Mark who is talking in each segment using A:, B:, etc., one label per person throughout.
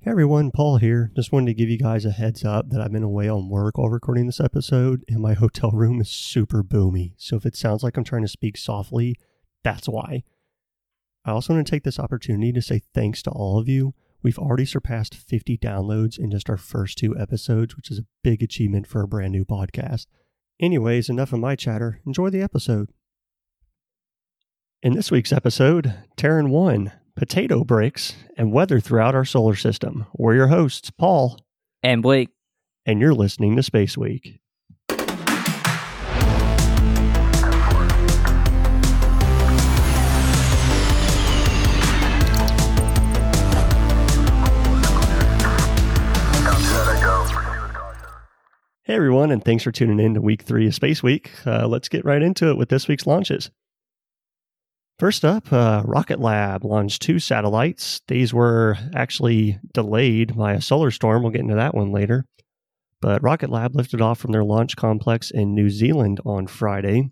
A: Hey everyone, Paul here. Just wanted to give you guys a heads up that I've been away on work while recording this episode, and my hotel room is super boomy. So if it sounds like I'm trying to speak softly, that's why. I also want to take this opportunity to say thanks to all of you. We've already surpassed 50 downloads in just our first two episodes, which is a big achievement for a brand new podcast. Anyways, enough of my chatter. Enjoy the episode. In this week's episode, Terran 1, potato breaks, and weather throughout our solar system. We're your hosts, Paul,
B: And Blake,
A: and you're listening to Space Week. Hey everyone, and thanks for tuning in to week three of Space Week. Uh, let's get right into it with this week's launches. First up, uh, Rocket Lab launched two satellites. These were actually delayed by a solar storm. We'll get into that one later. But Rocket Lab lifted off from their launch complex in New Zealand on Friday.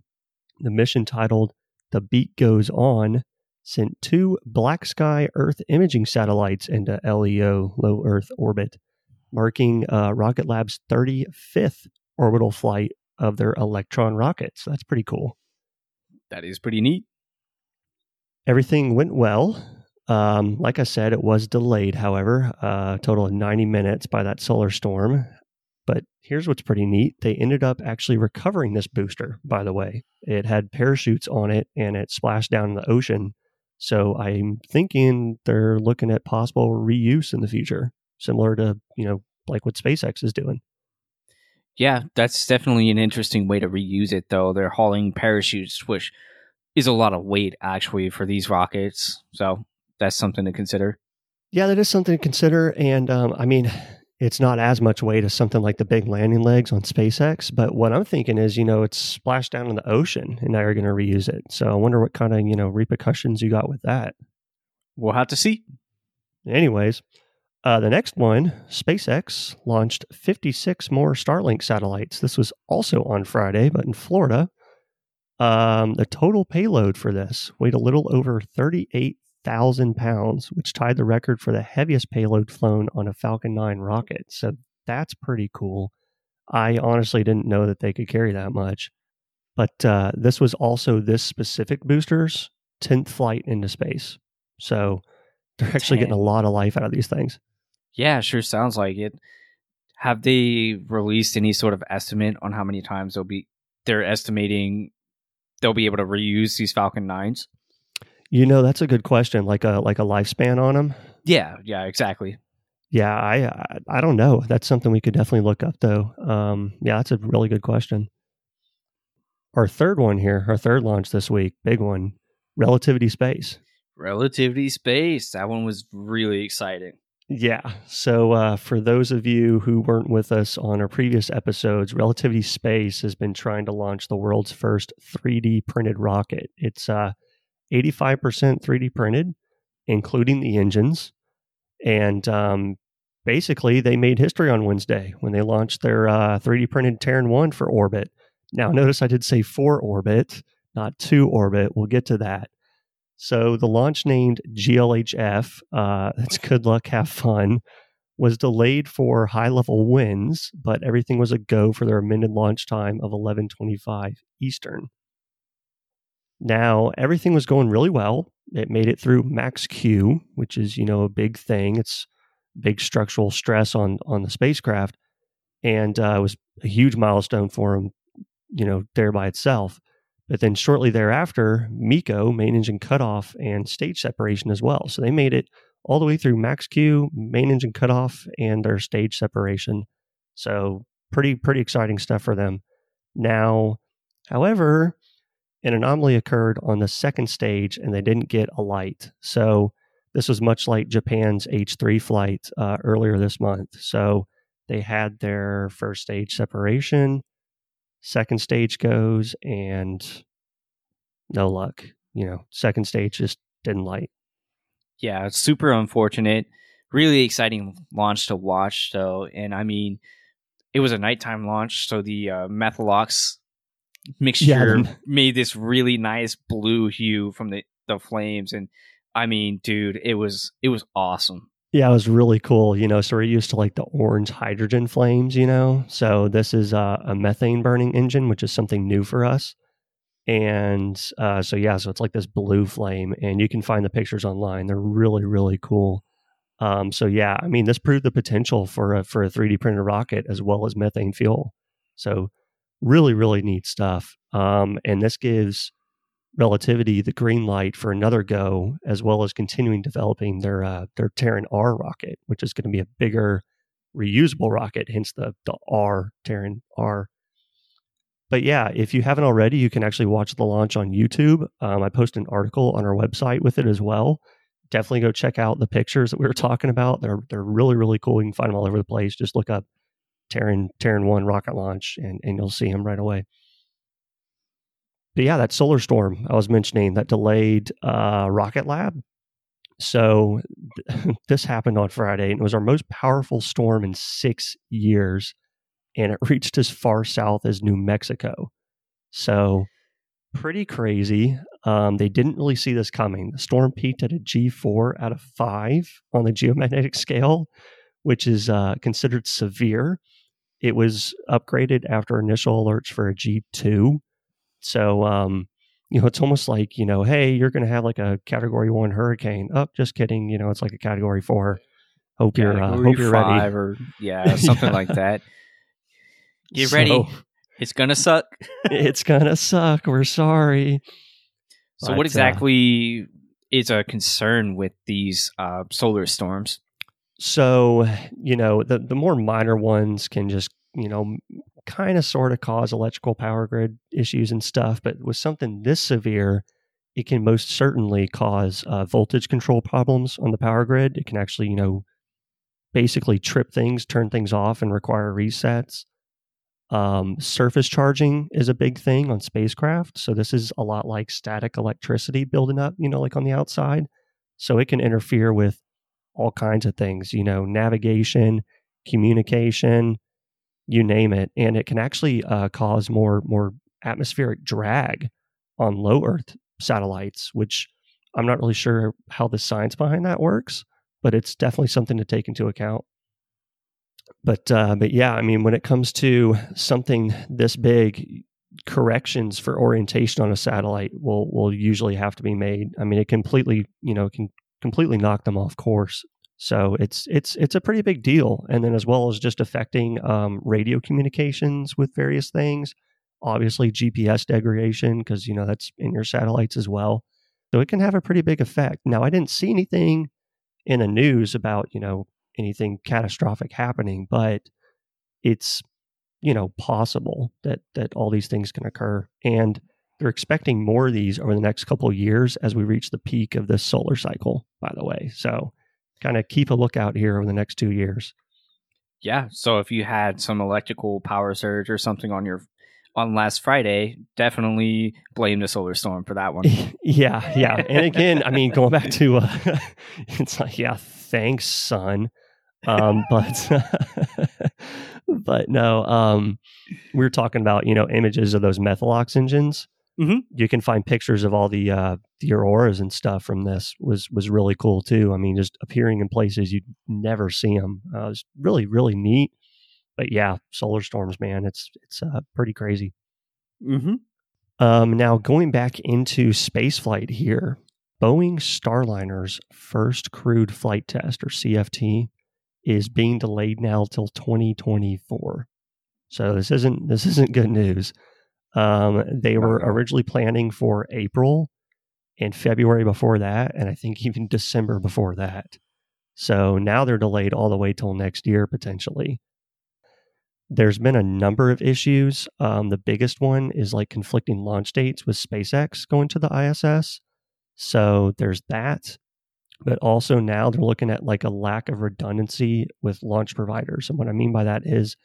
A: The mission titled The Beat Goes On sent two BlackSky Earth imaging satellites into LEO, low Earth orbit, marking uh, Rocket Lab's 35th orbital flight of their Electron rockets. That's pretty cool.
B: that is pretty neat.
A: Everything went well. Um, like I said, it was delayed, however, uh, total of 90 minutes by that solar storm. But here's what's pretty neat. They ended up actually recovering this booster, by the way. It had parachutes on it and it splashed down in the ocean. So I'm thinking they're looking at possible reuse in the future, similar to, you know, like what SpaceX is doing.
B: Yeah, that's definitely an interesting way to reuse it, though. They're hauling parachutes, which is a lot of weight actually for these rockets. So that's something to consider.
A: Yeah, that is something to consider. And um, I mean, it's not as much weight as something like the big landing legs on SpaceX. But what I'm thinking is, you know, it's splashed down in the ocean and now you're going to reuse it. So I wonder what kind of, you know, repercussions you got with that.
B: We'll have to see.
A: Anyways, uh, the next one, SpaceX launched 56 more Starlink satellites. This was also on Friday, but in Florida. Um, the total payload for this weighed a little over 38,000 pounds, which tied the record for the heaviest payload flown on a Falcon 9 rocket. So that's pretty cool. I honestly didn't know that they could carry that much. But uh, this was also this specific booster's 10th flight into space. So they're actually getting a lot of life out of these things.
B: Yeah, sure sounds like it. Have they released any sort of estimate on how many times they'll be? They're estimating they'll be able to reuse these Falcon Nines.
A: You know, that's a good question. Like a like a lifespan on them.
B: Yeah, yeah, exactly.
A: Yeah, I I, I don't know. That's something we could definitely look up, though. Um, yeah, that's a really good question. Our third one here, our third launch this week, big one, Relativity Space.
B: Relativity space. That one was really exciting.
A: Yeah. So, uh, for those of you who weren't with us on our previous episodes, Relativity Space has been trying to launch the world's first 3D printed rocket. It's uh, 85% 3D printed, including the engines. And um, basically, they made history on Wednesday when they launched their uh, 3D printed Terran 1 for orbit. Now, notice I did say for orbit, not to orbit. We'll get to that. So the launch named GLHF, uh, that's good luck, have fun, was delayed for high level winds, but everything was a go for their amended launch time of 11:25 Eastern. Now everything was going really well. It made it through Max Q, which is you know a big thing. It's big structural stress on on the spacecraft, and uh, it was a huge milestone for them, you know, there by itself. But then shortly thereafter, MECO, main engine cutoff, and stage separation as well. So they made it all the way through max Q, main engine cutoff, and their stage separation. So pretty pretty exciting stuff for them. Now, however, an anomaly occurred on the second stage, and they didn't get a light. So this was much like Japan's H3 flight uh, earlier this month. So they had their first stage separation, second stage goes, and no luck. You know, second stage just didn't light.
B: Yeah, it's super unfortunate. Really exciting launch to watch, though. And I mean, it was a nighttime launch, so the uh, Methalox mixture
A: Yeah,
B: made this really nice blue hue from the, the flames. And I mean, dude, it was it was awesome.
A: Yeah, it was really cool. You know, so we're used to like the orange hydrogen flames, you know. So this is a, methane burning engine, which is something new for us. And uh, so yeah, so it's like this blue flame, and you can find the pictures online. They're really, really cool. Um, so yeah, I mean, this proved the potential for a for a 3D printed rocket as well as methane fuel. So really, really neat stuff. Um, and this gives relativity the green light for another go, as well as continuing developing their uh, their Terran R rocket, which is going to be a bigger reusable rocket, hence the the R Terran R. But yeah, if you haven't already, you can actually watch the launch on YouTube. Um, I post an article on our website with it as well. Definitely go check out the pictures that we were talking about. They're they're really really cool. You can find them all over the place. Just look up Terran Terran One rocket launch, and and you'll see them right away yeah, that solar storm I was mentioning that delayed uh, Rocket Lab. So this happened on Friday, and it was our most powerful storm in six years, and it reached as far south as New Mexico. So pretty crazy. Um, they didn't really see this coming. The storm peaked at a G4 out of five on the geomagnetic scale, which is uh, considered severe. It was upgraded after initial alerts for a G2 so, um, you know, it's almost like, you know, hey, you're going to have like a category one hurricane. Oh, just kidding. You know, it's like a category four. Hope you're, uh, hope you're ready.
B: Or, yeah, something like that. Get so, ready. It's going to suck.
A: it's going to suck. We're sorry.
B: So, but, what uh exactly uh, is a concern with these uh, solar storms?
A: So, you know, the, the more minor ones can just, you know, kind of sort of cause electrical power grid issues and stuff, but with something this severe, it can most certainly cause uh, voltage control problems on the power grid. It can actually, you know, basically trip things, turn things off, and require resets. Um, surface charging is a big thing on spacecraft. So this is a lot like static electricity building up, you know, like on the outside. So it can interfere with all kinds of things, you know, navigation, communication, you name it, and it can actually uh, cause more more atmospheric drag on low Earth satellites, which I'm not really sure how the science behind that works, but it's definitely something to take into account. But uh, but yeah, I mean, when it comes to something this big, corrections for orientation on a satellite will will usually have to be made. I mean, it completely you know can completely knock them off course. So it's it's it's a pretty big deal, and then as well as just affecting um, radio communications with various things. Obviously, GPS degradation because you know that's in your satellites as well. So it can have a pretty big effect. Now, I didn't see anything in the news about you know anything catastrophic happening, but it's you know possible that that all these things can occur, and they're expecting more of these over the next couple years as we reach the peak of this solar cycle. By the way, so kind of keep a lookout here over the next two years.
B: Yeah. So if you had some electrical power surge or something on your on last Friday, definitely blame the solar storm for that one.
A: yeah, yeah. And again, I mean, going back to uh, it's like, yeah, thanks, sun. Um, but but no, um, we are talking about you know images of those Methalox engines Mm-hmm. You can find pictures of all the uh, the auroras and stuff from this was was really cool too. I mean, just appearing in places you'd never see them. Uh, it's really really neat. But yeah, solar storms, man, it's it's uh, pretty crazy.
B: Mm-hmm.
A: Um, now going back into space flight here, Boeing Starliner's first crewed flight test or CFT is being delayed now till 2024. So this isn't this isn't good news. Um, they were originally planning for April and February before that, and I think even December before that. So now they're delayed all the way till next year potentially. There's been a number of issues. Um, the biggest one is like conflicting launch dates with SpaceX going to the ISS. So there's that. But also now they're looking at like a lack of redundancy with launch providers. And what I mean by that is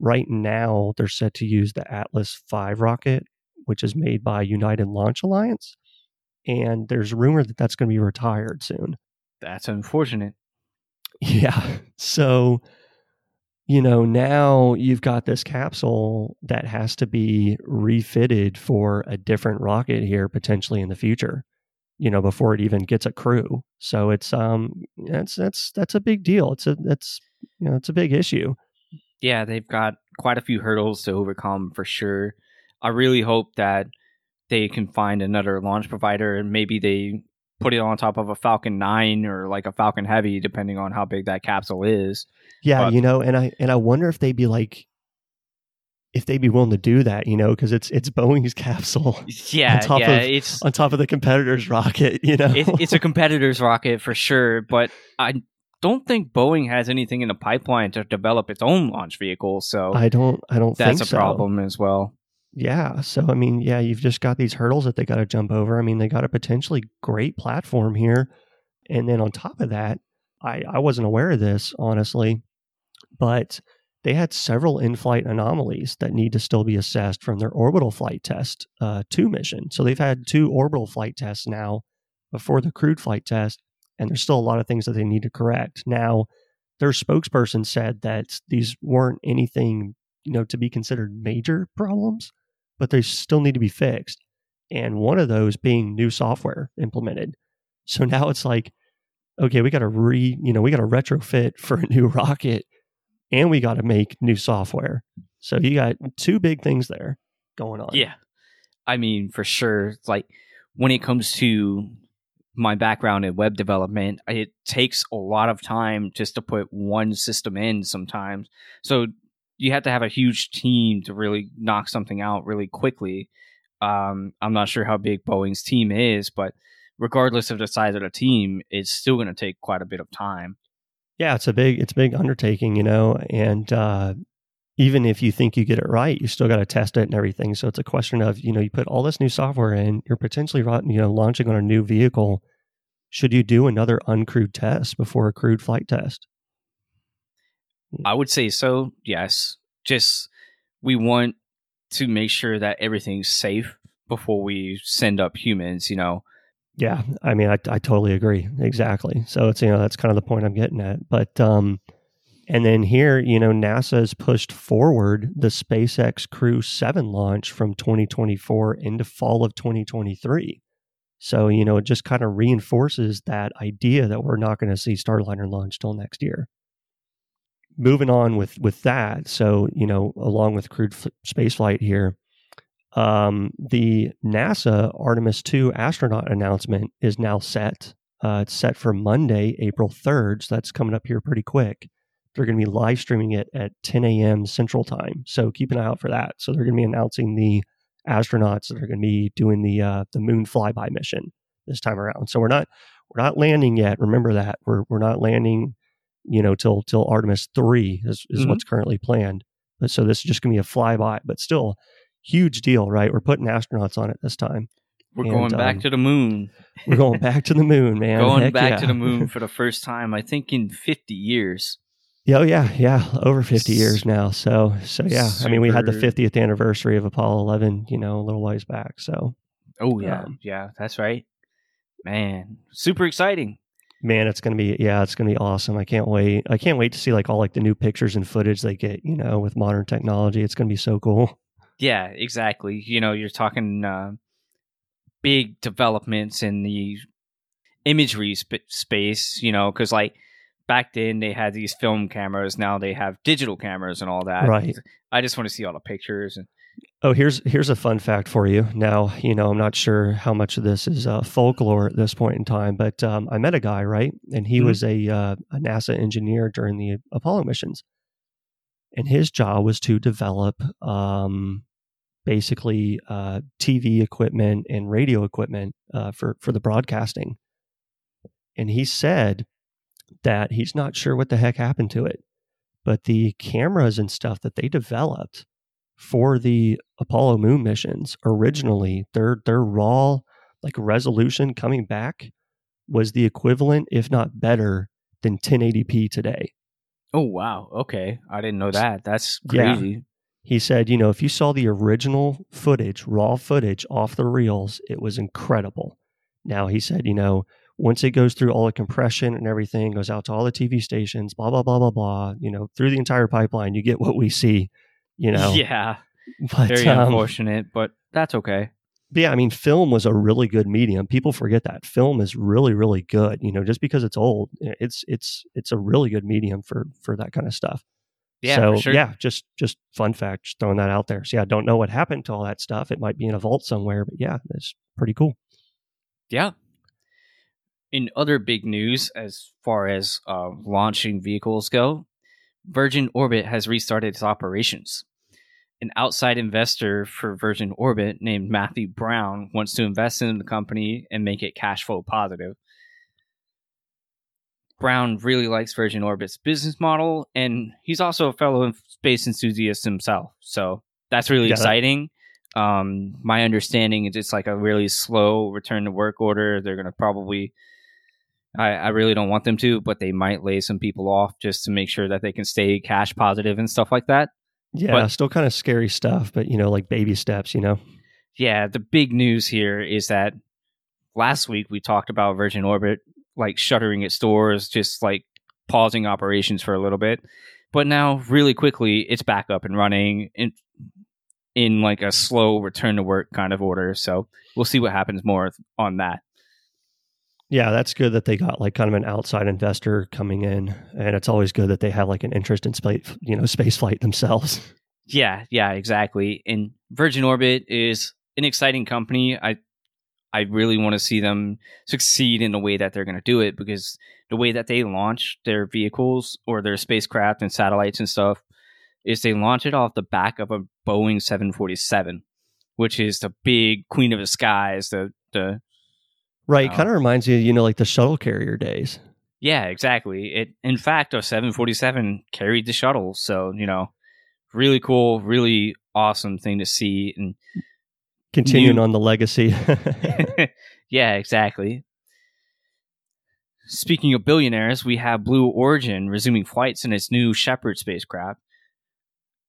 A: right now they're set to use the Atlas V rocket, which is made by United Launch Alliance, and there's rumor that that's going to be retired soon.
B: That's unfortunate.
A: Yeah. So, you know, now you've got this capsule that has to be refitted for a different rocket here potentially in the future. you know, before it even gets a crew. So it's um that's that's that's a big deal. It's a that's you know it's a big issue.
B: Yeah, they've got quite a few hurdles to overcome for sure. I really hope that they can find another launch provider and maybe they put it on top of a Falcon 9 or like a Falcon Heavy depending on how big that capsule is.
A: Yeah, but, you know, and I and I wonder if they'd be like if they'd be willing to do that, you know, because it's it's Boeing's capsule.
B: Yeah,
A: on top
B: yeah,
A: of,
B: it's
A: on top of the competitor's rocket. You know,
B: it, it's a competitor's rocket for sure. But I don't think Boeing has anything in the pipeline to develop its own launch vehicle. So
A: I don't, I don't.
B: That's a
A: so.
B: problem as well.
A: Yeah. So I mean, yeah, you've just got these hurdles that they got to jump over. I mean, they got a potentially great platform here, and then on top of that, I I wasn't aware of this honestly, but they had several in flight anomalies that need to still be assessed from their orbital flight test uh, 2 mission. So they've had two orbital flight tests now before the crewed flight test, and there's still a lot of things that they need to correct. Now, their spokesperson said that these weren't anything, you know, to be considered major problems, but they still need to be fixed. And one of those being new software implemented. So now it's like, okay, we got to re, you know, we got to retrofit for a new rocket and we got to make new software. So you got two big things there going on.
B: Yeah. I mean, for sure. Like when it comes to my background in web development, it takes a lot of time just to put one system in sometimes. So you have to have a huge team to really knock something out really quickly. Um, I'm not sure how big Boeing's team is, but regardless of the size of the team, it's still going to take quite a bit of time
A: yeah, it's a big it's a big undertaking, you know, and uh, even if you think you get it right, you still got to test it and everything. So it's a question of you know you put all this new software in, you're potentially you know launching on a new vehicle. Should you do another uncrewed test before a crewed flight test?
B: I would say so. Yes, just we want to make sure that everything's safe before we send up humans. You know,
A: yeah, I mean, I, I totally agree. Exactly. So it's, you know, that's kind of the point I'm getting at. But, um, and then here, you know, NASA has pushed forward the SpaceX Crew 7 launch from 2024 into fall of 2023. So, you know, it just kind of reinforces that idea that we're not going to see Starliner launch till next year. Moving on with with that, so you know, along with crewed f- spaceflight here, um, the NASA Artemis 2 astronaut announcement is now set. Uh, it's set for Monday, April 3rd. So that's coming up here pretty quick. They're going to be live streaming it at 10 a.m. Central Time. So keep an eye out for that. So they're going to be announcing the astronauts that are going to be doing the uh, the moon flyby mission this time around. So we're not we're not landing yet. Remember that we're we're not landing, you know, till till Artemis three is, is mm-hmm. what's currently planned. But so this is just going to be a flyby. But still, huge deal, right? We're putting astronauts on it this time.
B: We're and, going back um, to the moon.
A: we're going back to the moon, man.
B: going
A: Heck
B: back
A: yeah.
B: to the moon for the first time, I think, in 50 years.
A: Yeah, oh yeah, yeah, over 50 years now. So, so yeah, Super. I mean, we had the 50th anniversary of Apollo 11, you know, a little ways back. So,
B: oh yeah, um, yeah, that's right, man. Super exciting.
A: Man, it's gonna be yeah, it's gonna be awesome. I can't wait. I can't wait to see like all like the new pictures and footage they get, you know, with modern technology. It's gonna be so cool.
B: Yeah, exactly. You know, you're talking uh, big developments in the imagery sp- space, you know, because like back then they had these film cameras, now they have digital cameras and all that.
A: Right.
B: I just want to see all the pictures and.
A: Oh, here's here's a fun fact for you. Now, you know, I'm not sure how much of this is uh, folklore at this point in time, but um, I met a guy, right, and he mm-hmm. was a uh, a NASA engineer during the Apollo missions, and his job was to develop um, basically uh, TV equipment and radio equipment uh, for for the broadcasting. And he said that he's not sure what the heck happened to it, but the cameras and stuff that they developed for the Apollo moon missions originally, their their raw like resolution coming back was the equivalent, if not better, than 1080p today.
B: Oh wow! Okay, I didn't know that. That's crazy. Yeah
A: he said, you know, if you saw the original footage, raw footage off the reels, it was incredible. Now, he said, you know, once it goes through all the compression and everything, goes out to all the TV stations, blah, blah, blah, blah, blah, you know, through the entire pipeline, you get what we see, you know.
B: Yeah. But, Very um, unfortunate, but that's okay.
A: But yeah, I mean, film was a really good medium. People forget that film is really, really good. You know, just because it's old, it's it's it's a really good medium for for that kind of stuff.
B: Yeah,
A: so
B: for sure.
A: yeah, just just fun fact, just throwing that out there. So yeah, I don't know what happened to all that stuff. It might be in a vault somewhere, but yeah, it's pretty cool.
B: Yeah. In other big news, as far as uh, launching vehicles go, Virgin Orbit has restarted its operations. An outside investor for Virgin Orbit named Matthew Brown wants to invest in the company and make it cash flow positive. Brown really likes Virgin Orbit's business model, and he's also a fellow space enthusiast himself. So that's really exciting. Um, my understanding is it's like a really slow return to work order. They're going to probably, I, I really don't want them to, but they might lay some people off just to make sure that they can stay cash positive and stuff like that.
A: Yeah,
B: But-
A: still kind of scary stuff, but you know, like baby steps. You know.
B: yeah, the big news here is that last week we talked about Virgin Orbit like shuttering its doors, just like pausing operations for a little bit. But now, really quickly, it's back up and running in in like a slow return to work kind of order. So we'll see what happens more on that.
A: Yeah, that's good that they got like kind of an outside investor coming in, and it's always good that they have like an interest in space, you know, space flight themselves.
B: Yeah, yeah, exactly. And Virgin Orbit is an exciting company. I I really want to see them succeed in the way that they're going to do it because the way that they launch their vehicles or their spacecraft and satellites and stuff is they launch it off the back of a Boeing 747, which is the big queen of the skies, the the
A: Right,
B: Wow.
A: kind of reminds you, you know, like the shuttle carrier days.
B: yeah, exactly. It in fact a 747 carried the shuttle, so, you know, really cool, really awesome thing to see and
A: Continuing
B: New-
A: on the legacy.
B: yeah, exactly. Speaking of billionaires, we have Blue Origin resuming flights in its New Shepard spacecraft.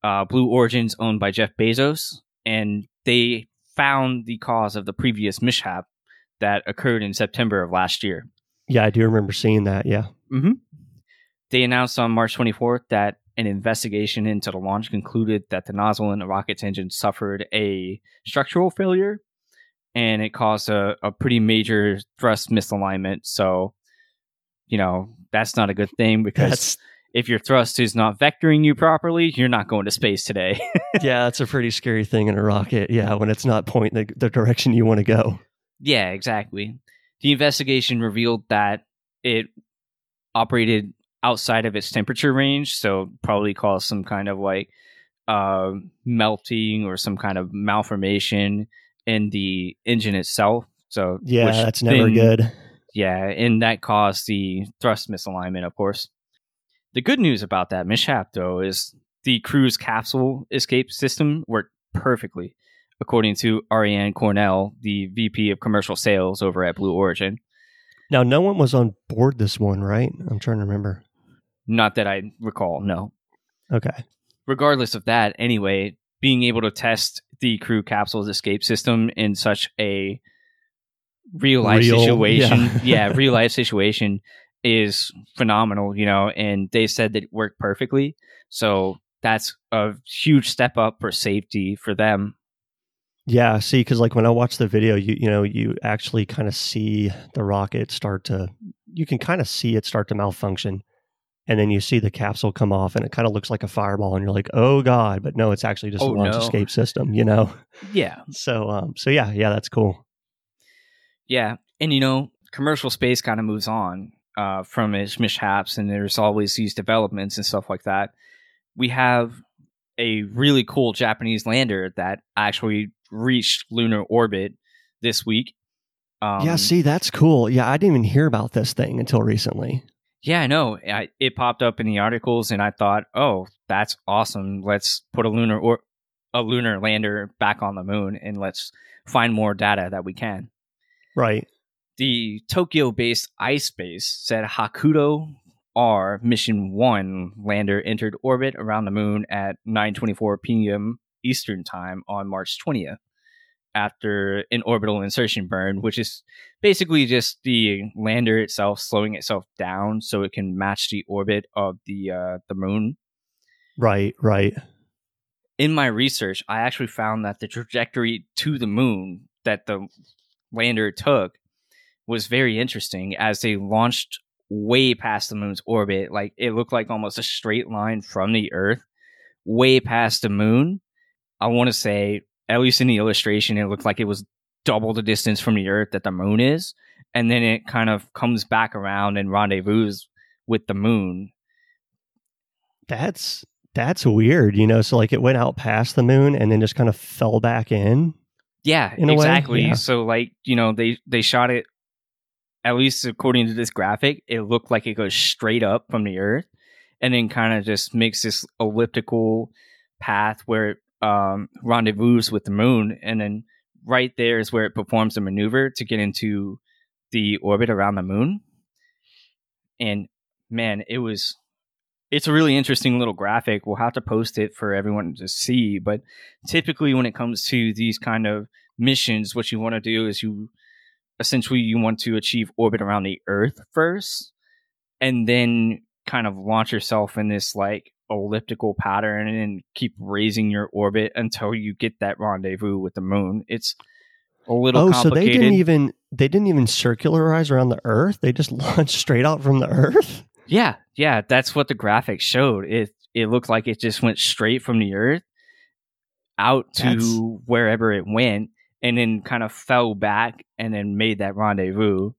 B: Uh, Blue Origin's owned by Jeff Bezos, and they found the cause of the previous mishap that occurred in September of last year.
A: yeah, I do remember seeing that. Yeah.
B: Mm-hmm. They announced on March 24th that an investigation into the launch concluded that the nozzle in the rocket's engine suffered a structural failure and it caused a, a pretty major thrust misalignment. So, you know, that's not a good thing because
A: That's
B: if your thrust is not vectoring you properly, you're not going to space today.
A: yeah, that's a pretty scary thing in a rocket. Yeah, when it's not pointing the, the direction you want to go.
B: Yeah, exactly. The investigation revealed that it operated outside of its temperature range, so probably caused some kind of like uh, melting or some kind of malformation in the engine itself. So
A: Yeah, that's never
B: then-
A: good.
B: Yeah, and that caused the thrust misalignment, of course. The good news about that mishap, though, is the crew's capsule escape system worked perfectly, according to Ariane Cornell, the VP of commercial sales over at Blue Origin.
A: Now, no one was on board this one, right? I'm trying to remember.
B: Not that I recall, no.
A: Okay.
B: Regardless of that, anyway, being able to test the crew capsule's escape system in such a real life
A: Real,
B: situation,
A: yeah.
B: yeah, real life situation is phenomenal, you know, and they said that it worked perfectly. So that's a huge step up for safety for them.
A: Yeah, see, because like when I watch the video, you you know you actually kind of see the rocket start to, you can kind of see it start to malfunction, and then you see the capsule come off, and it kind of looks like a fireball, and you're like, oh god, but no, it's actually just
B: Oh,
A: a launch
B: no.
A: escape system, you know.
B: Yeah.
A: So um, so yeah, yeah, that's cool.
B: Yeah. And, you know, commercial space kind of moves on uh, from its mishaps, and there's always these developments and stuff like that. We have a really cool Japanese lander that actually reached lunar orbit this week. Um,
A: yeah, see, that's cool. Yeah, I didn't even hear about this thing until recently.
B: Yeah, I know. I, it popped up in the articles, and I thought, "Oh, that's awesome! Let's put a lunar or a lunar lander back on the moon, and let's find more data that we can."
A: Right.
B: The Tokyo-based iSpace said Hakuto R Mission One lander entered orbit around the moon at 9:24 p.m. Eastern Time on March 20th after an orbital insertion burn, which is basically just the lander itself slowing itself down so it can match the orbit of the uh, the moon.
A: Right. Right.
B: In my research, I actually found that the trajectory to the moon that the lander took was very interesting as they launched way past the moon's orbit. Like it looked like almost a straight line from the Earth, way past the moon. I want to say, at least in the illustration, it looked like it was double the distance from the Earth that the moon is. And then it kind of comes back around and rendezvous with the moon.
A: That's that's weird, you know. So like it went out past the moon and then just kind of fell back in.
B: Yeah,
A: In
B: exactly.
A: yeah.
B: So like, you know, they they shot it at least according to this graphic, it looked like it goes straight up from the earth and then kind of just makes this elliptical path where it um, rendezvous with the moon and then right there is where it performs a maneuver to get into the orbit around the moon. And man, it was it's a really interesting little graphic. We'll have to post it for everyone to see. But typically, when it comes to these kind of missions, what you want to do is you essentially you want to achieve orbit around the Earth first, and then kind of launch yourself in this like elliptical pattern and keep raising your orbit until you get that rendezvous with the moon. It's a little
A: Oh, so they didn't even they didn't even circularize around the Earth. They just launched straight out from the Earth.
B: Yeah, yeah, that's what the graphics showed. It it looked like it just went straight from the earth out to
A: That's-
B: wherever it went and then kind of fell back and then made that rendezvous.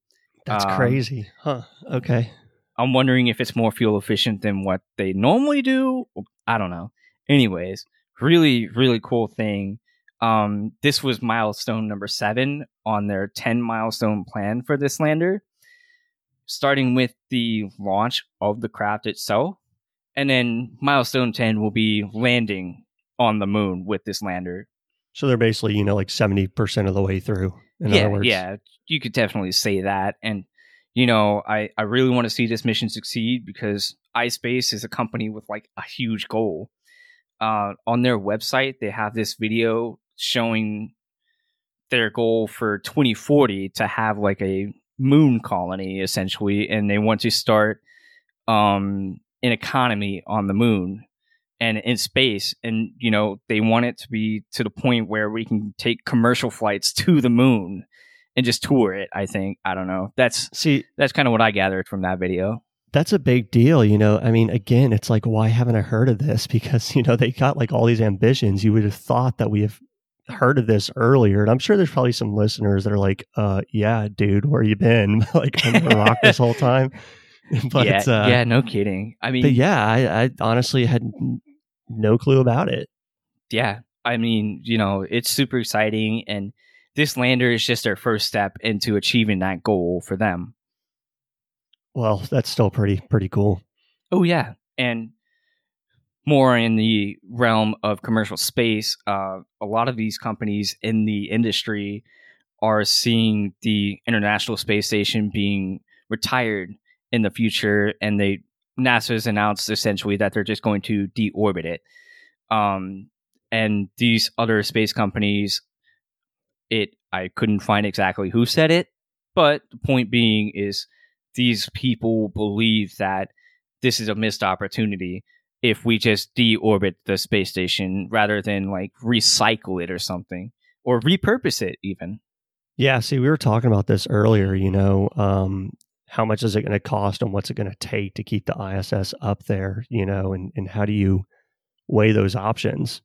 A: That's
B: Um,
A: crazy, huh? Okay.
B: I'm wondering if it's more fuel efficient than what they normally do. I don't know. Anyways, really really cool thing. Um this was milestone number 7 on their 10 milestone plan for this lander. Starting with the launch of the craft itself and then milestone 10 will be landing on the moon with this lander.
A: So they're basically you know like seventy percent of the way through. In
B: yeah,
A: other words,
B: yeah, you could definitely say that. And you know, I I really want to see this mission succeed because iSpace is a company with like a huge goal. Uh, on their website, they have this video showing their goal for 2040 to have like a moon colony essentially, and they want to start um, an economy on the moon and in space and you know they want it to be to the point where we can take commercial flights to the moon and just tour it i think i don't know that's
A: See,
B: that's kind of what i gathered from that video
A: that's a big deal, you know. I mean, again, it's like why haven't I heard of this? Because you know they got like all these ambitions. You would have thought that we have heard of this earlier, and I'm sure there's probably some listeners that are like, "Uh, yeah, dude, where you been? like under a rock this whole time." But
B: yeah
A: uh,
B: yeah no kidding i mean
A: but yeah, I, I honestly had no clue about it.
B: yeah i mean you know it's super exciting and this lander is just their first step into achieving that goal for them
A: Well, that's still pretty pretty cool.
B: Oh yeah, and more in the realm of commercial space, uh, a lot of these companies in the industry are seeing the International Space Station being retired in the future, and they NASA's announced essentially that they're just going to deorbit it. Um, and these other space companies, it I couldn't find exactly who said it, but the point being is these people believe that this is a missed opportunity if we just deorbit the space station rather than like recycle it or something or repurpose it even.
A: Yeah, see, we were talking about this earlier. You know, um, how much is it going to cost, and what's it going to take to keep the ISS up there? You know, and and how do you weigh those options?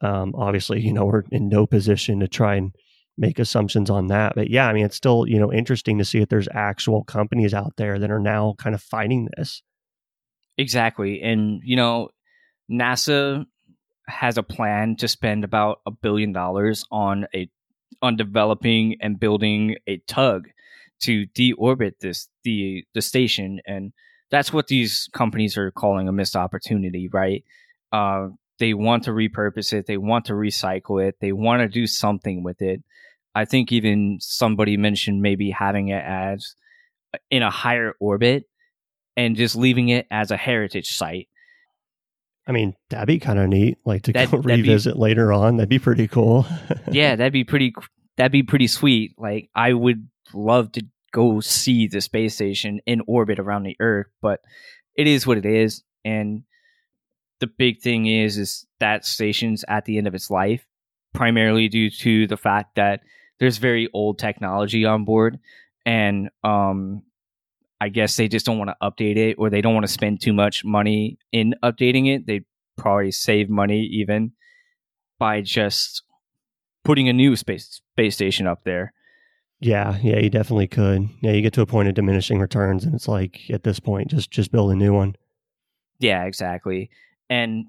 A: Um, obviously, you know, we're in no position to try and make assumptions on that. But yeah, I mean, it's still you know interesting to see if there's actual companies out there that are now kind of fighting this.
B: Exactly. And you know, NASA has a plan to spend about a billion dollars on a on developing and building a tug to deorbit this the the station and that's what these companies are calling a missed opportunity, right? Uh, they want to repurpose it, they want to recycle it, they want to do something with it. I think even somebody mentioned maybe having it as in a higher orbit and just leaving it as a heritage site.
A: I mean, that'd be kind of neat. Like to
B: That-
A: go
B: that'd be-
A: revisit later on. That'd be pretty cool.
B: yeah, that'd be pretty. That'd be pretty sweet. Like I would love to go see the space station in orbit around the Earth, but it is what it is. And the big thing is, is that station's at the end of its life, primarily due to the fact that there's very old technology on board, and um, I guess they just don't want to update it, or they don't want to spend too much money in updating it. They probably save money even by just putting a new space space station up there.
A: Yeah, yeah, you definitely could. Yeah, you get to a point of diminishing returns, and it's like at this point, just just build a new one.
B: Yeah, exactly. And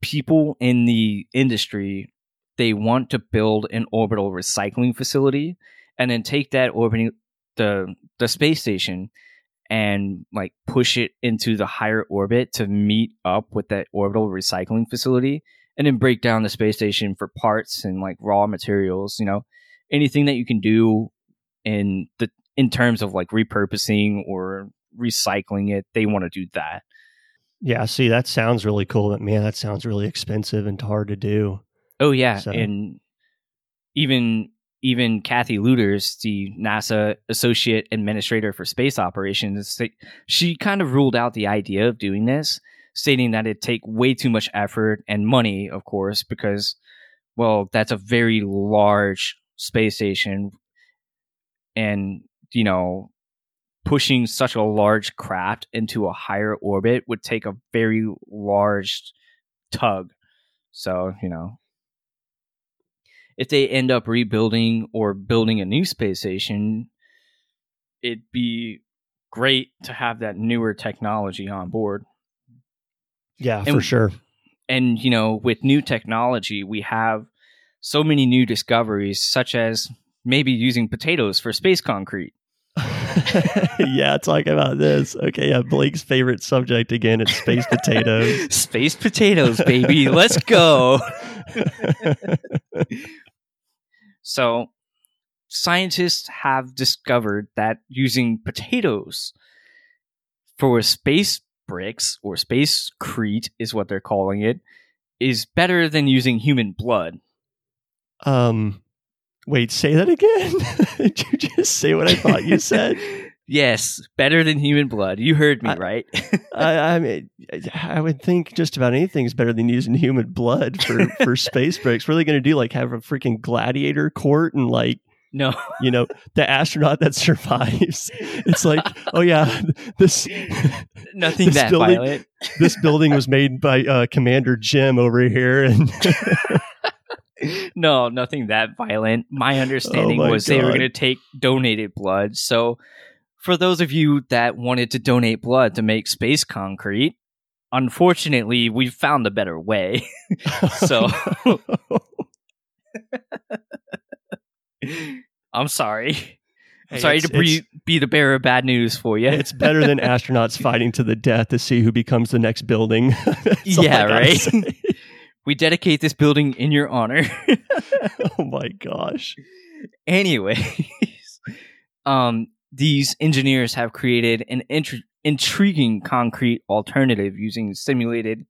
B: people in the industry they want to build an orbital recycling facility and then take that orbiting the the space station and like push it into the higher orbit to meet up with that orbital recycling facility and then break down the space station for parts and like raw materials you know anything that you can do in the in terms of like repurposing or recycling it they want to do that.
A: Yeah see that sounds really cool but man that sounds really expensive and hard to do
B: oh yeah so. and even even Kathy Lueders, the NASA Associate Administrator for Space Operations, she kind of ruled out the idea of doing this, stating that it'd take way too much effort and money, of course, because, well, that's a very large space station. And, you know, pushing such a large craft into a higher orbit would take a very large tug. So, you know, if they end up rebuilding or building a new space station, it'd be great to have that newer technology on board.
A: Yeah, and, for sure.
B: And you know, with new technology, we have so many new discoveries, such as maybe using potatoes for space concrete.
A: yeah, talk about this. Okay, yeah, Blake's favorite subject again. It's space potatoes.
B: space potatoes, baby. Let's go. So, scientists have discovered that using potatoes for space bricks or space crete is what they're calling it is better than using human blood.
A: Um wait, say that again? Did you just say what I thought you said?
B: Yes, better than human blood. You heard me, I, right?
A: I, I, mean, I would think just about anything is better than using human blood for for space breaks. What are they going to do? Like have a freaking gladiator court and like
B: no,
A: you know, the astronaut that survives. It's like, oh yeah, this
B: nothing this that
A: building,
B: violent.
A: this building was made by uh, Commander Jim over here, and
B: no, nothing that violent. My understanding oh my was God. they were going to take donated blood, so for those of you that wanted to donate blood to make space concrete, unfortunately, we found a better way. so I'm sorry. I'm hey, sorry to be, be the bearer of bad news for you.
A: It's better than astronauts fighting to the death to see who becomes the next building.
B: yeah, right. we dedicate this building in your honor.
A: oh my gosh.
B: Anyways, um, these engineers have created an int- intriguing concrete alternative using simulated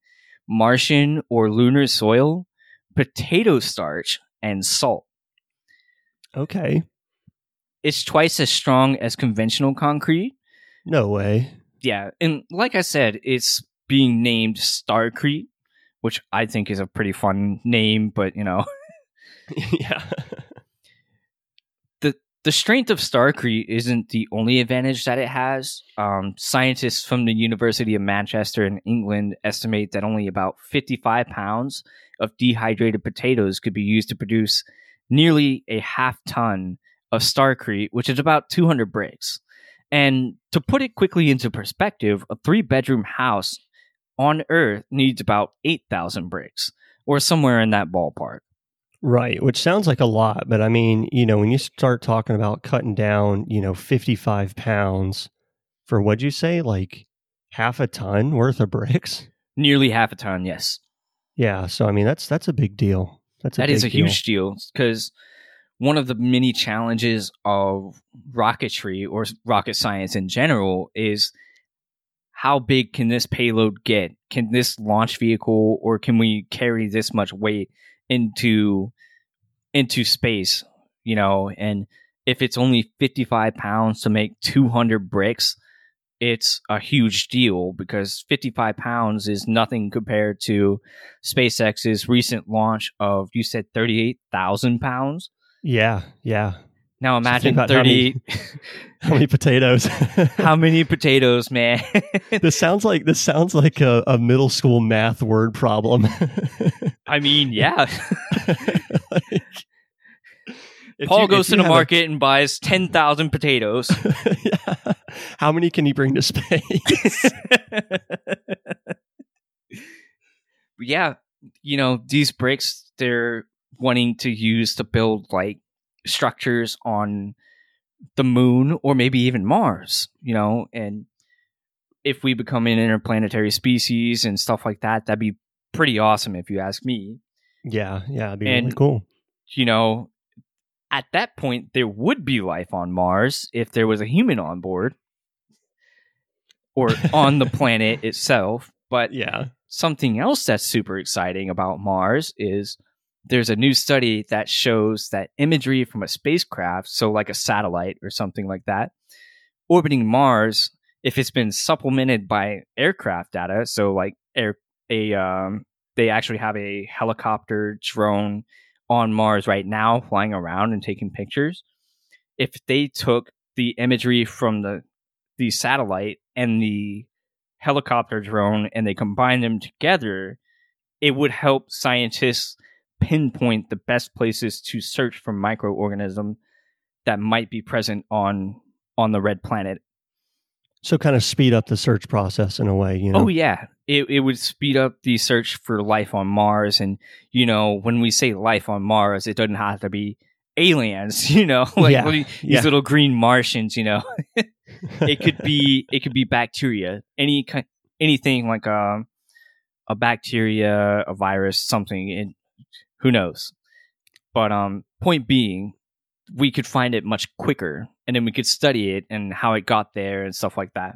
B: Martian or lunar soil, potato starch, and salt.
A: Okay.
B: It's twice as strong as conventional concrete.
A: No way.
B: Yeah. And like I said, it's being named Starcrete, which I think is a pretty fun name, but you know.
A: yeah
B: the strength of Starcrete isn't the only advantage that it has. Um, scientists from the University of Manchester in England estimate that only about 55 pounds of dehydrated potatoes could be used to produce nearly a half ton of Starcrete, which is about 200 bricks. And to put it quickly into perspective, a three bedroom house on Earth needs about 8,000 bricks, or somewhere in that ballpark.
A: Right, which sounds like a lot, but I mean, you know, when you start talking about cutting down, you know, 55 pounds for what'd you say, like half a ton worth of bricks?
B: Nearly half a ton, yes.
A: Yeah, so I mean, that's that's a big deal. That's a
B: that is a
A: deal.
B: huge deal because one of the many challenges of rocketry or rocket science in general is how big can this payload get? Can this launch vehicle or can we carry this much weight into into space, you know, and if it's only 55 pounds to make 200 bricks, it's a huge deal because 55 pounds is nothing compared to SpaceX's recent launch of, you said 38,000 pounds?
A: Yeah, yeah.
B: Now imagine
A: about how
B: 30
A: How many potatoes?
B: how many potatoes, man?
A: this sounds like this sounds like a, a middle school math word problem.
B: I mean, yeah.
A: Like,
B: Paul
A: you-
B: goes to the
A: have a-
B: market and buys 10,000 potatoes.
A: Yeah. How many can you bring to space?
B: yeah, you know, these bricks they're wanting to use to build like structures on the moon or maybe even Mars, you know, and if we become an interplanetary species and stuff like that, that'd be pretty awesome if you ask me.
A: yeah, yeah, it'd be really
B: And-
A: cool.
B: You know, at that point there would be life on Mars if there was a human on board or on the planet itself, but
A: Yeah.
B: something else that's super exciting about Mars is there's a new study that shows that imagery from a spacecraft, so like a satellite or something like that, orbiting Mars, if it's been supplemented by aircraft data, so like air a um they actually have a helicopter drone on Mars right now flying around and taking pictures. If they took the imagery from the the satellite and the helicopter drone and they combine them together, it would help scientists pinpoint the best places to search for microorganisms that might be present on on the red planet.
A: So kind of speed up the search process in a way, you know.
B: Oh yeah, it it would speed up the search for life on Mars, and you know when we say life on Mars, it doesn't have to be aliens, you know, like
A: Yeah,
B: what do you- these
A: yeah.
B: little green Martians, you know. it could be it could be bacteria, any kind, anything like a a bacteria, a virus, something. It, who knows? But um, point being, we could find it much quicker, and then we could study it and how it got there and stuff like that.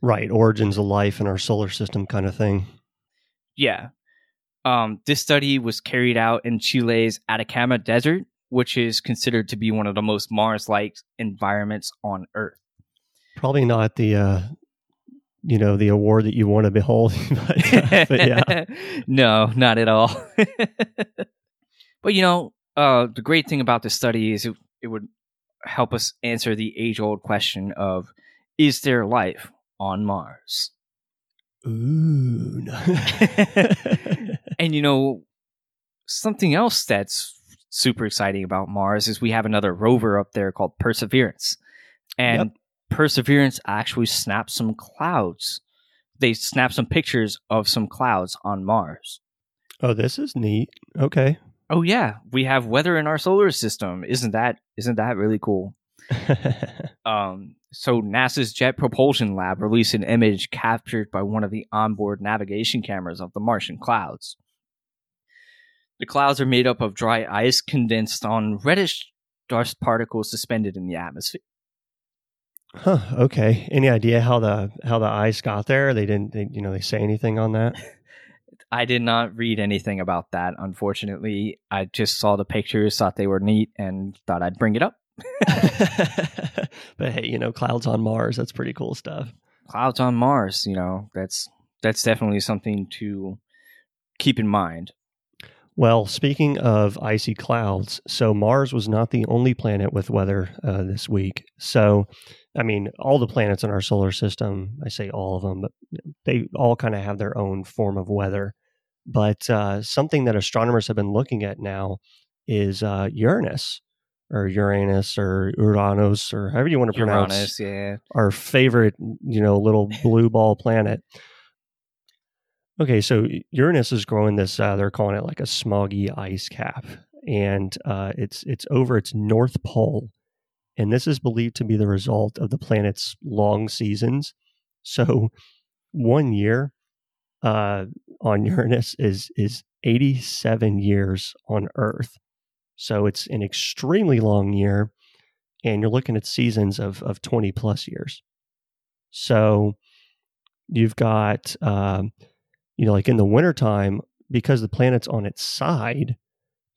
A: right, origins of life in our solar system kind of thing.
B: Yeah. Um, this study was carried out in Chile's Atacama Desert, which is considered to be one of the most Mars-like environments on Earth.
A: Probably not the uh you know, the award that you want to behold. but, uh, but yeah.
B: no, not at all. but you know, uh, the great thing about this study is it, it would help us answer the age-old question of: Is there life on Mars?
A: Ooh. no.
B: And you know, something else that's super exciting about Mars is we have another rover up there called Perseverance. And Perseverance actually snapped some clouds. They snapped some pictures of some clouds on Mars.
A: oh, this is neat. Okay.
B: Oh yeah, we have weather in our solar system. Isn't that isn't that really cool? Um, so NASA's Jet Propulsion Lab released an image captured by one of the onboard navigation cameras of the Martian clouds. The clouds are made up of dry ice condensed on reddish dust particles suspended in the atmosphere.
A: huh, okay. Any idea how the how the ice got there? They didn't they, you know, they say anything on that?
B: I did not read anything about that, unfortunately. I just saw the pictures, thought they were neat, and thought I'd bring it up.
A: but hey, you know, clouds on Mars, that's pretty cool stuff.
B: Clouds on Mars, you know, that's that's definitely something to keep in mind.
A: Well, speaking of icy clouds, so Mars was not the only planet with weather uh, this week. So, I mean, all the planets in our solar system, I say all of them, but they all kind of have their own form of weather. But uh, something that astronomers have been looking at now is uh, Uranus or Uranus or Uranus or however you want to pronounce
B: Uranus, yeah.
A: our favorite, you know, little blue ball planet. Okay, so Uranus is growing this. Uh, they're calling it like a smoggy ice cap, and uh, it's it's over its north pole, and this is believed to be the result of the planet's long seasons. So, one year uh, on Uranus is is eighty seven years on Earth. So it's an extremely long year, and you're looking at seasons of of twenty plus years. So you've got um, you know like in the wintertime because the planet's on its side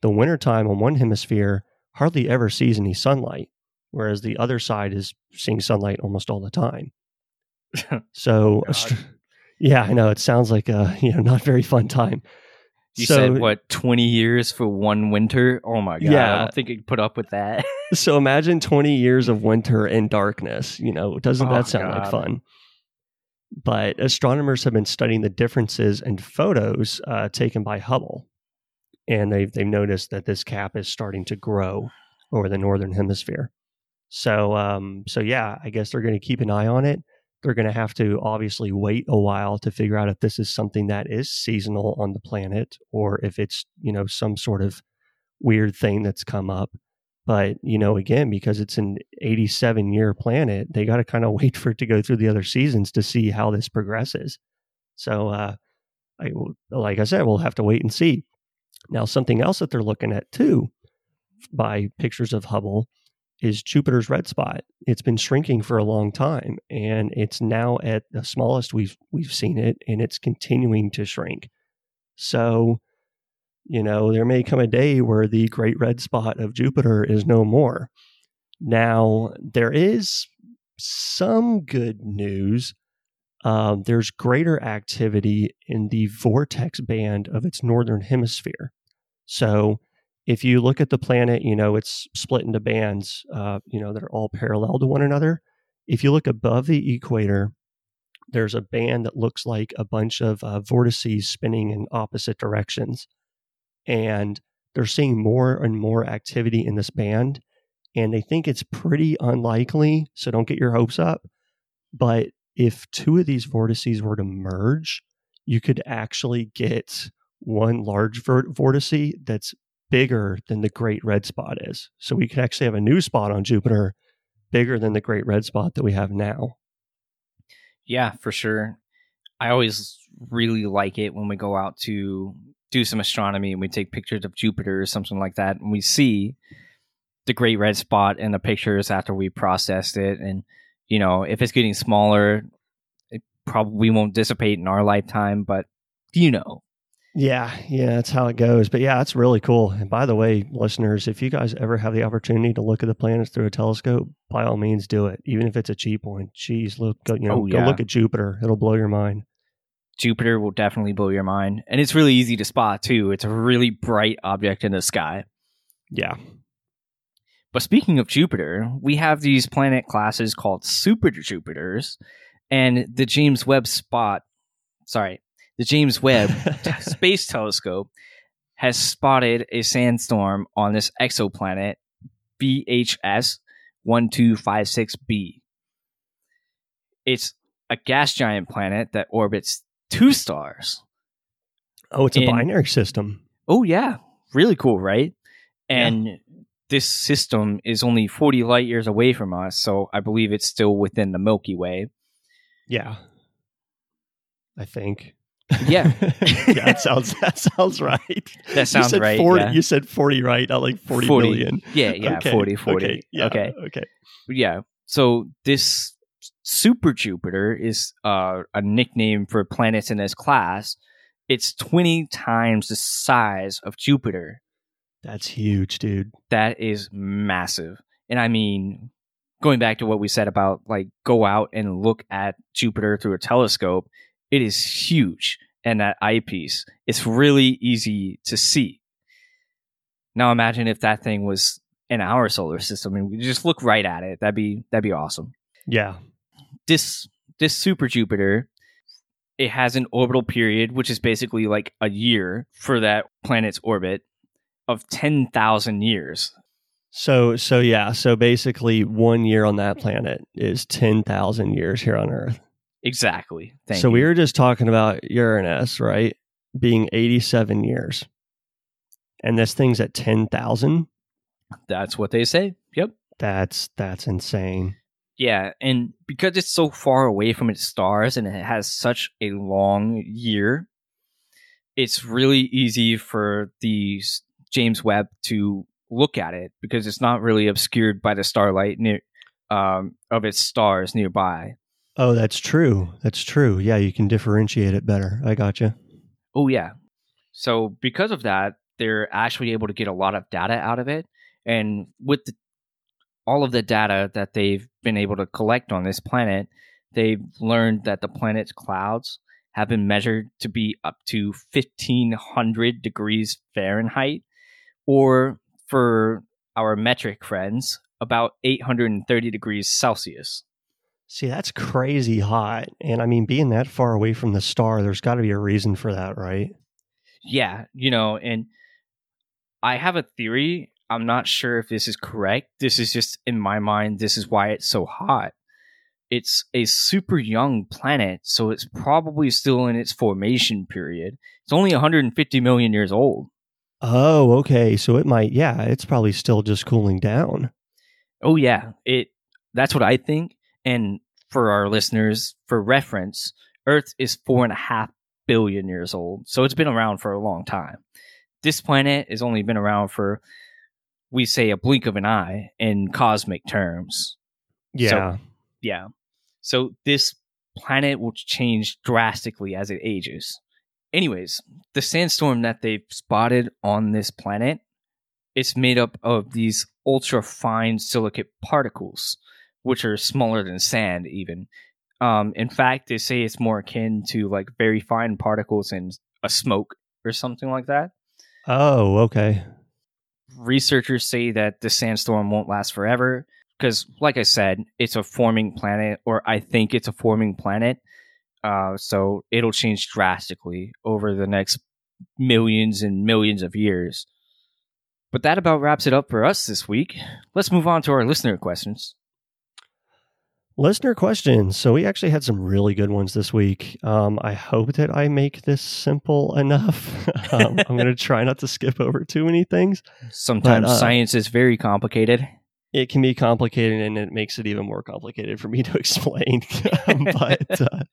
A: the wintertime on one hemisphere hardly ever sees any sunlight whereas the other side is seeing sunlight almost all the time so
B: God.
A: astro- yeah i know it sounds like a you know not very fun time
B: You
A: So-
B: said what twenty years for one winter? Oh my god!
A: Yeah.
B: I don't think I could put up with that.
A: So imagine 20 years of winter and darkness. You know, doesn't
B: Oh,
A: that sound like fun? But astronomers have been studying the differences in photos uh, taken by Hubble, and they've they've noticed that this cap is starting to grow over the northern hemisphere. So, um, so yeah, I guess they're going to keep an eye on it. They're going to have to obviously wait a while to figure out if this is something that is seasonal on the planet or if it's you know some sort of weird thing that's come up. But, you know, again, because it's an 87 year planet, they got to kind of wait for it to go through the other seasons to see how this progresses. So, uh, I, like I said, we'll have to wait and see. Now, something else that they're looking at too by pictures of Hubble is Jupiter's red spot. It's been shrinking for a long time and it's now at the smallest we've we've seen it and it's continuing to shrink. So, you know, there may come a day where the great red spot of Jupiter is no more. Now, there is some good news. Um, there's greater activity in the vortex band of its northern hemisphere. So, if you look at the planet, you know, it's split into bands, uh, you know, that are all parallel to one another. If you look above the equator, there's a band that looks like a bunch of uh, vortices spinning in opposite directions and they're seeing more and more activity in this band and they think it's pretty unlikely so don't get your hopes up but if two of these vortices were to merge you could actually get one large vert- vortice that's bigger than the great red spot is so we could actually have a new spot on jupiter bigger than the great red spot that we have now
B: yeah, for sure. I always really like it when we go out to do some astronomy and we take pictures of Jupiter or something like that, and we see the great red spot in the pictures after we processed it. And you know, if it's getting smaller, it probably won't dissipate in our lifetime. But you know,
A: Yeah, yeah, that's how it goes. But yeah, it's really cool. And by the way, listeners, if you guys ever have the opportunity to look at the planets through a telescope, by all means do it. Even if it's a cheap one. Jeez, look, go, you know,
B: Oh,
A: go look at Jupiter. It'll blow your mind.
B: Jupiter will definitely blow your mind, and it's really easy to spot too. It's a really bright object in the sky.
A: Yeah.
B: But speaking of Jupiter, we have these planet classes called super Jupiters, and the James Webb spot, sorry, the James Webb Space Telescope has spotted a sandstorm on this exoplanet VHS 1256b. It's a gas giant planet that orbits two stars.
A: oh, it's a
B: In-
A: binary system.
B: Oh yeah, really cool, right? And this system is only 40 light years away from us, so I believe it's still within the Milky Way.
A: Yeah. I think.
B: Yeah.
A: yeah, that sounds that sounds right.
B: That sounds
A: you said
B: right,
A: 40,
B: yeah.
A: You said 40 right, not like 40
B: 40.
A: million.
B: Yeah, yeah,
A: Okay,
B: 40 40.
A: Okay. Yeah,
B: okay.
A: okay.
B: Yeah. So this super Jupiter is uh, a nickname for planets in this class. It's 20 times the size of Jupiter.
A: That's huge, dude.
B: that is massive. And I mean, going back to what we said about like go out and look at Jupiter through a telescope, it is huge. And that eyepiece, it's really easy to see. Now imagine if that thing was in our solar system and we just look right at it. That'd be that'd be awesome.
A: Yeah.
B: This this super Jupiter, it has an orbital period, which is basically like a year for that planet's orbit of ten thousand years.
A: So so yeah, so basically one year on that planet is 10,000 years here on Earth.
B: Exactly. Thank
A: so
B: you.
A: we were just talking about Uranus, right? Being 87 years. And this thing's at 10,000.
B: That's what they say. Yep.
A: That's that's insane.
B: Yeah, and because it's so far away from its stars and it has such a long year, it's really easy for the James Webb to look at it because it's not really obscured by the starlight near um, of its stars nearby.
A: Oh, that's true. That's true. Yeah, you can differentiate it better. I gotcha.
B: Oh yeah. So because of that, they're actually able to get a lot of data out of it, and with the, all of the data that they've been able to collect on this planet, they've learned that the planet's clouds have been measured to be up to 1500 degrees Fahrenheit, or for our metric friends, about 830 degrees Celsius.
A: See, that's crazy hot. And I mean, being that far away from the star, there's got to be a reason for that, right?
B: Yeah, you know, and I have a theory. I'm not sure if this is correct. This is just in my mind, this is why it's so hot. It's a super young planet, so it's probably still in its formation period. It's only 150 million years old.
A: Oh, okay. So it might, yeah, it's probably still just cooling down.
B: Oh, yeah. It. That's what I think. And for our listeners, for reference, Earth is four and a half billion years old. So it's been around for a long time. This planet has only been around for, we say, a blink of an eye in cosmic terms.
A: Yeah.
B: So, yeah. So this planet will change drastically as it ages. Anyways, the sandstorm that they've spotted on this planet it's made up of these ultra fine silicate particles, which are smaller than sand even. Um, in fact, they say it's more akin to like very fine particles in a smoke or something like that.
A: Oh, okay.
B: Researchers say that the sandstorm won't last forever because, like I said, it's a forming planet, or I think it's a forming planet. Uh, so it'll change drastically over the next millions and millions of years. But that about wraps it up for us this week. Let's move on to our listener questions.
A: Listener questions. So we actually had some really good ones this week. Um, I hope that I make this simple enough. um, I'm going to try not to skip over too many things.
B: Sometimes but, uh, science is very complicated.
A: It can be complicated, and it makes it even more complicated for me to explain. Um, but uh,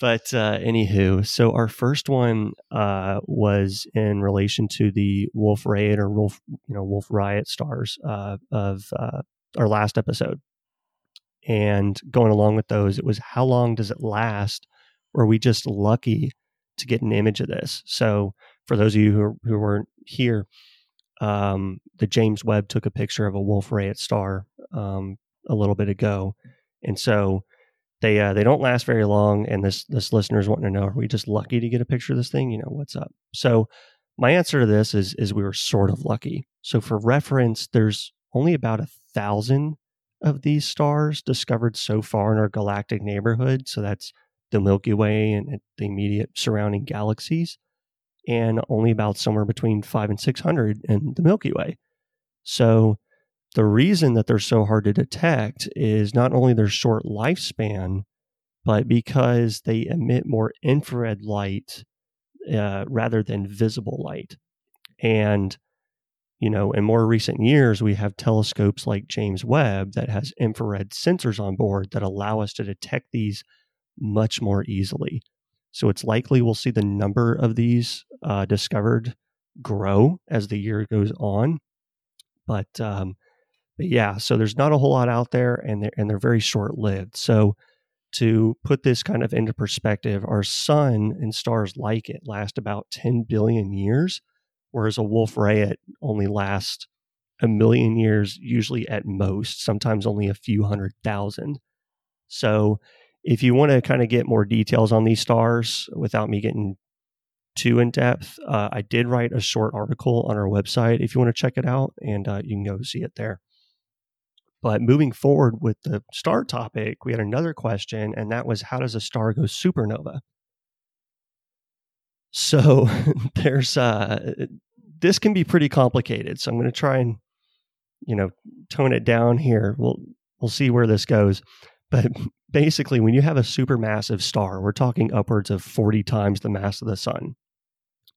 A: but uh, anywho, so our first one uh, was in relation to the Wolf Raid or Wolf, you know, Wolf Riot stars uh, of uh, our last episode. And going along with those, it was how long does it last? Were we just lucky to get an image of this? So for those of you who, who weren't here, um, the James Webb took a picture of a Wolf Rayet star um, a little bit ago, and so they uh, they don't last very long. And this this listener's wanting to know: Are we just lucky to get a picture of this thing? You know what's up? So my answer to this is is we were sort of lucky. So for reference, there's only about a thousand of these stars discovered so far in our galactic neighborhood. So that's the Milky Way and the immediate surrounding galaxies, and only about somewhere between five and six hundred in the Milky Way. So the reason that they're so hard to detect is not only their short lifespan, but because they emit more infrared light uh, rather than visible light. And, you know, in more recent years, we have telescopes like James Webb that has infrared sensors on board that allow us to detect these much more easily. So it's likely we'll see the number of these uh, discovered grow as the year goes on. But um, but yeah, so there's not a whole lot out there, and they're and they're very short lived. So to put this kind of into perspective, our sun and stars like it last about 10 billion years, whereas a Wolf Rayet only lasts a million years, usually at most, sometimes only a few hundred thousand. So if you want to kind of get more details on these stars without me getting too in depth, uh, I did write a short article on our website if you want to check it out, and uh, you can go see it there. But moving forward with the star topic, we had another question, and that was how does a star go supernova? So there's uh, this can be pretty complicated. So I'm going to try and you know tone it down here. We'll we'll see where this goes. But basically, when you have a supermassive star, we're talking upwards of 40 times the mass of the sun.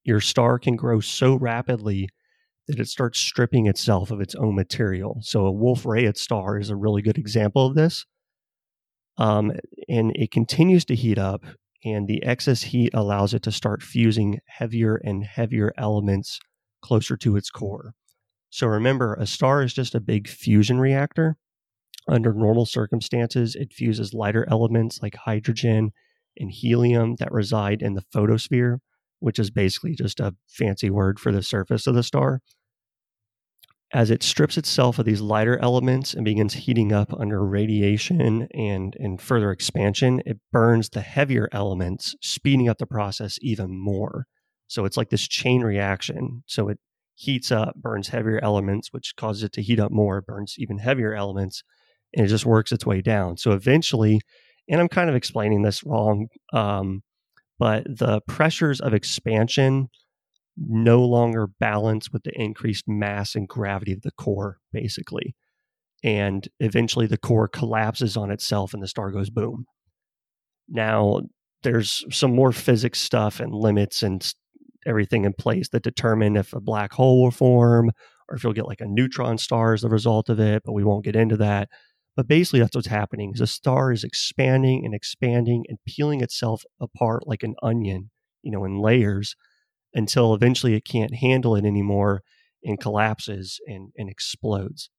A: Your star can grow so rapidly that it starts stripping itself of its own material. So a Wolf Rayet star is a really good example of this. Um, and it continues to heat up, and the excess heat allows it to start fusing heavier and heavier elements closer to its core. So remember, a star is just a big fusion reactor. Under normal circumstances, it fuses lighter elements like hydrogen and helium that reside in the photosphere, which is basically just a fancy word for the surface of the star. As it strips itself of these lighter elements and begins heating up under radiation and, and further expansion, it burns the heavier elements, speeding up the process even more. So it's like this chain reaction. So it heats up, burns heavier elements, which causes it to heat up more, burns even heavier elements, and it just works its way down. So eventually, and I'm kind of explaining this wrong, um, but the pressures of expansion no longer balance with the increased mass and gravity of the core, basically. And eventually the core collapses on itself and the star goes boom. Now, there's some more physics stuff and limits and everything in place that determine if a black hole will form or if you'll get like a neutron star as a result of it, but we won't get into that. But basically, that's what's happening. Is the star is expanding and expanding and peeling itself apart like an onion, you know, in layers until eventually it can't handle it anymore and collapses and, and explodes.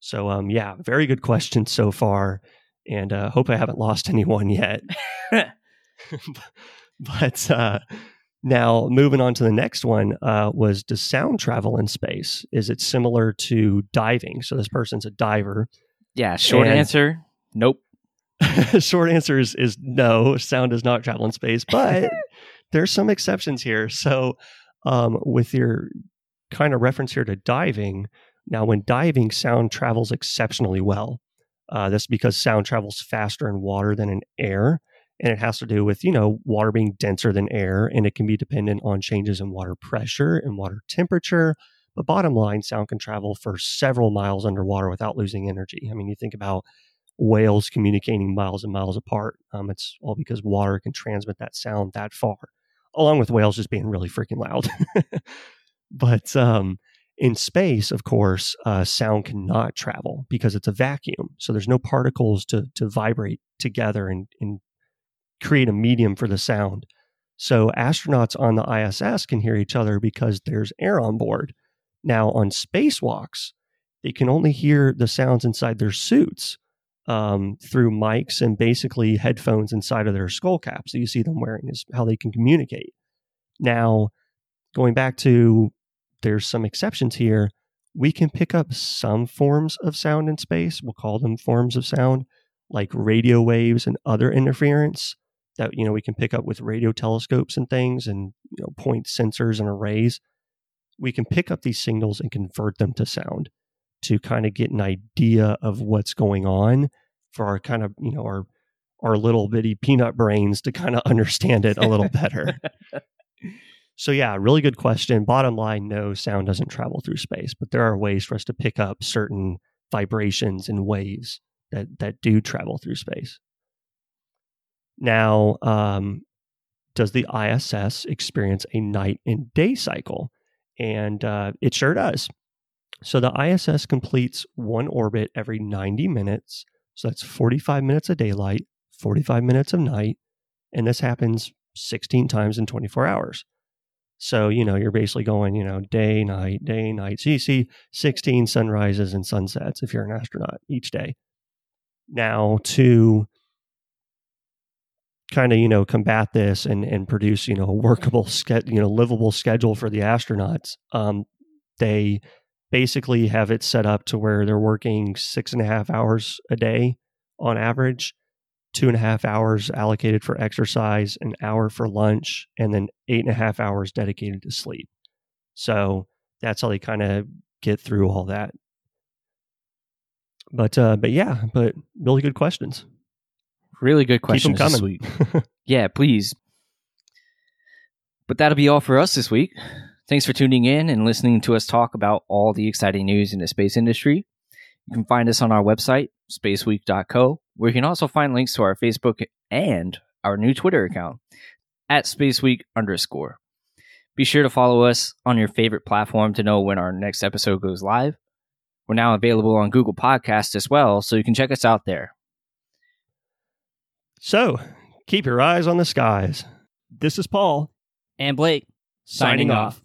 A: So, um, yeah, very good question so far, and uh, hope I haven't lost anyone yet. but uh, now, moving on to the next one uh, was does sound travel in space? Is it similar to diving? So this person's a diver.
B: Yeah. Short
A: And-
B: answer: Nope.
A: Short answer is, is no. Sound does not travel in space, but there's some exceptions here. So, um, with your kind of reference here to diving, now when diving, sound travels exceptionally well. Uh, that's because sound travels faster in water than in air, and it has to do with you know water being denser than air, and it can be dependent on changes in water pressure and water temperature. But bottom line, sound can travel for several miles underwater without losing energy. I mean, you think about whales communicating miles and miles apart. Um, it's all because water can transmit that sound that far, along with whales just being really freaking loud. but um, in space, of course, uh, sound cannot travel because it's a vacuum. So there's no particles to to vibrate together and, and create a medium for the sound. So astronauts on the ISS can hear each other because there's air on board. Now on spacewalks, they can only hear the sounds inside their suits um, through mics and basically headphones inside of their skull caps that you see them wearing is how they can communicate. Now, going back to there's some exceptions here. We can pick up some forms of sound in space. We'll call them forms of sound, like radio waves and other interference that you know we can pick up with radio telescopes and things, and you know point sensors and arrays. We can pick up these signals and convert them to sound to kind of get an idea of what's going on for our kind of you know our our little bitty peanut brains to kind of understand it a little better. So yeah, really good question. Bottom line, no, sound doesn't travel through space, but there are ways for us to pick up certain vibrations and waves that that do travel through space. Now, um, does the ISS experience a night and day cycle? And uh, it sure does. So the ISS completes one orbit every 90 minutes. So that's 45 minutes of daylight, 45 minutes of night, and this happens 16 times in 24 hours. So, you know, you're basically going, you know, day, night, day, night. So you see 16 sunrises and sunsets if you're an astronaut each day. Now, to kind of, you know, combat this and, and produce, you know, a workable, ske- you know, livable schedule for the astronauts, um, they basically have it set up to where they're working six and a half hours a day on average two and a half hours allocated for exercise, an hour for lunch, and then eight and a half hours dedicated to sleep. So that's how they kind of get through all that. But uh, but yeah, but really good questions.
B: Really good
A: Keep them
B: questions this
A: coming.
B: week. Yeah, please. But that'll be all for us this week. Thanks for tuning in and listening to us talk about all the exciting news in the space industry. You can find us on our website, spaceweek.co, where you can also find links to our Facebook and our new Twitter account at spaceweek underscore. Be sure to follow us on your favorite platform to know when our next episode goes live. We're now available on Google Podcasts as well, so you can check us out there.
A: so keep your eyes on the skies. This is Paul
B: And Blake,
A: signing off.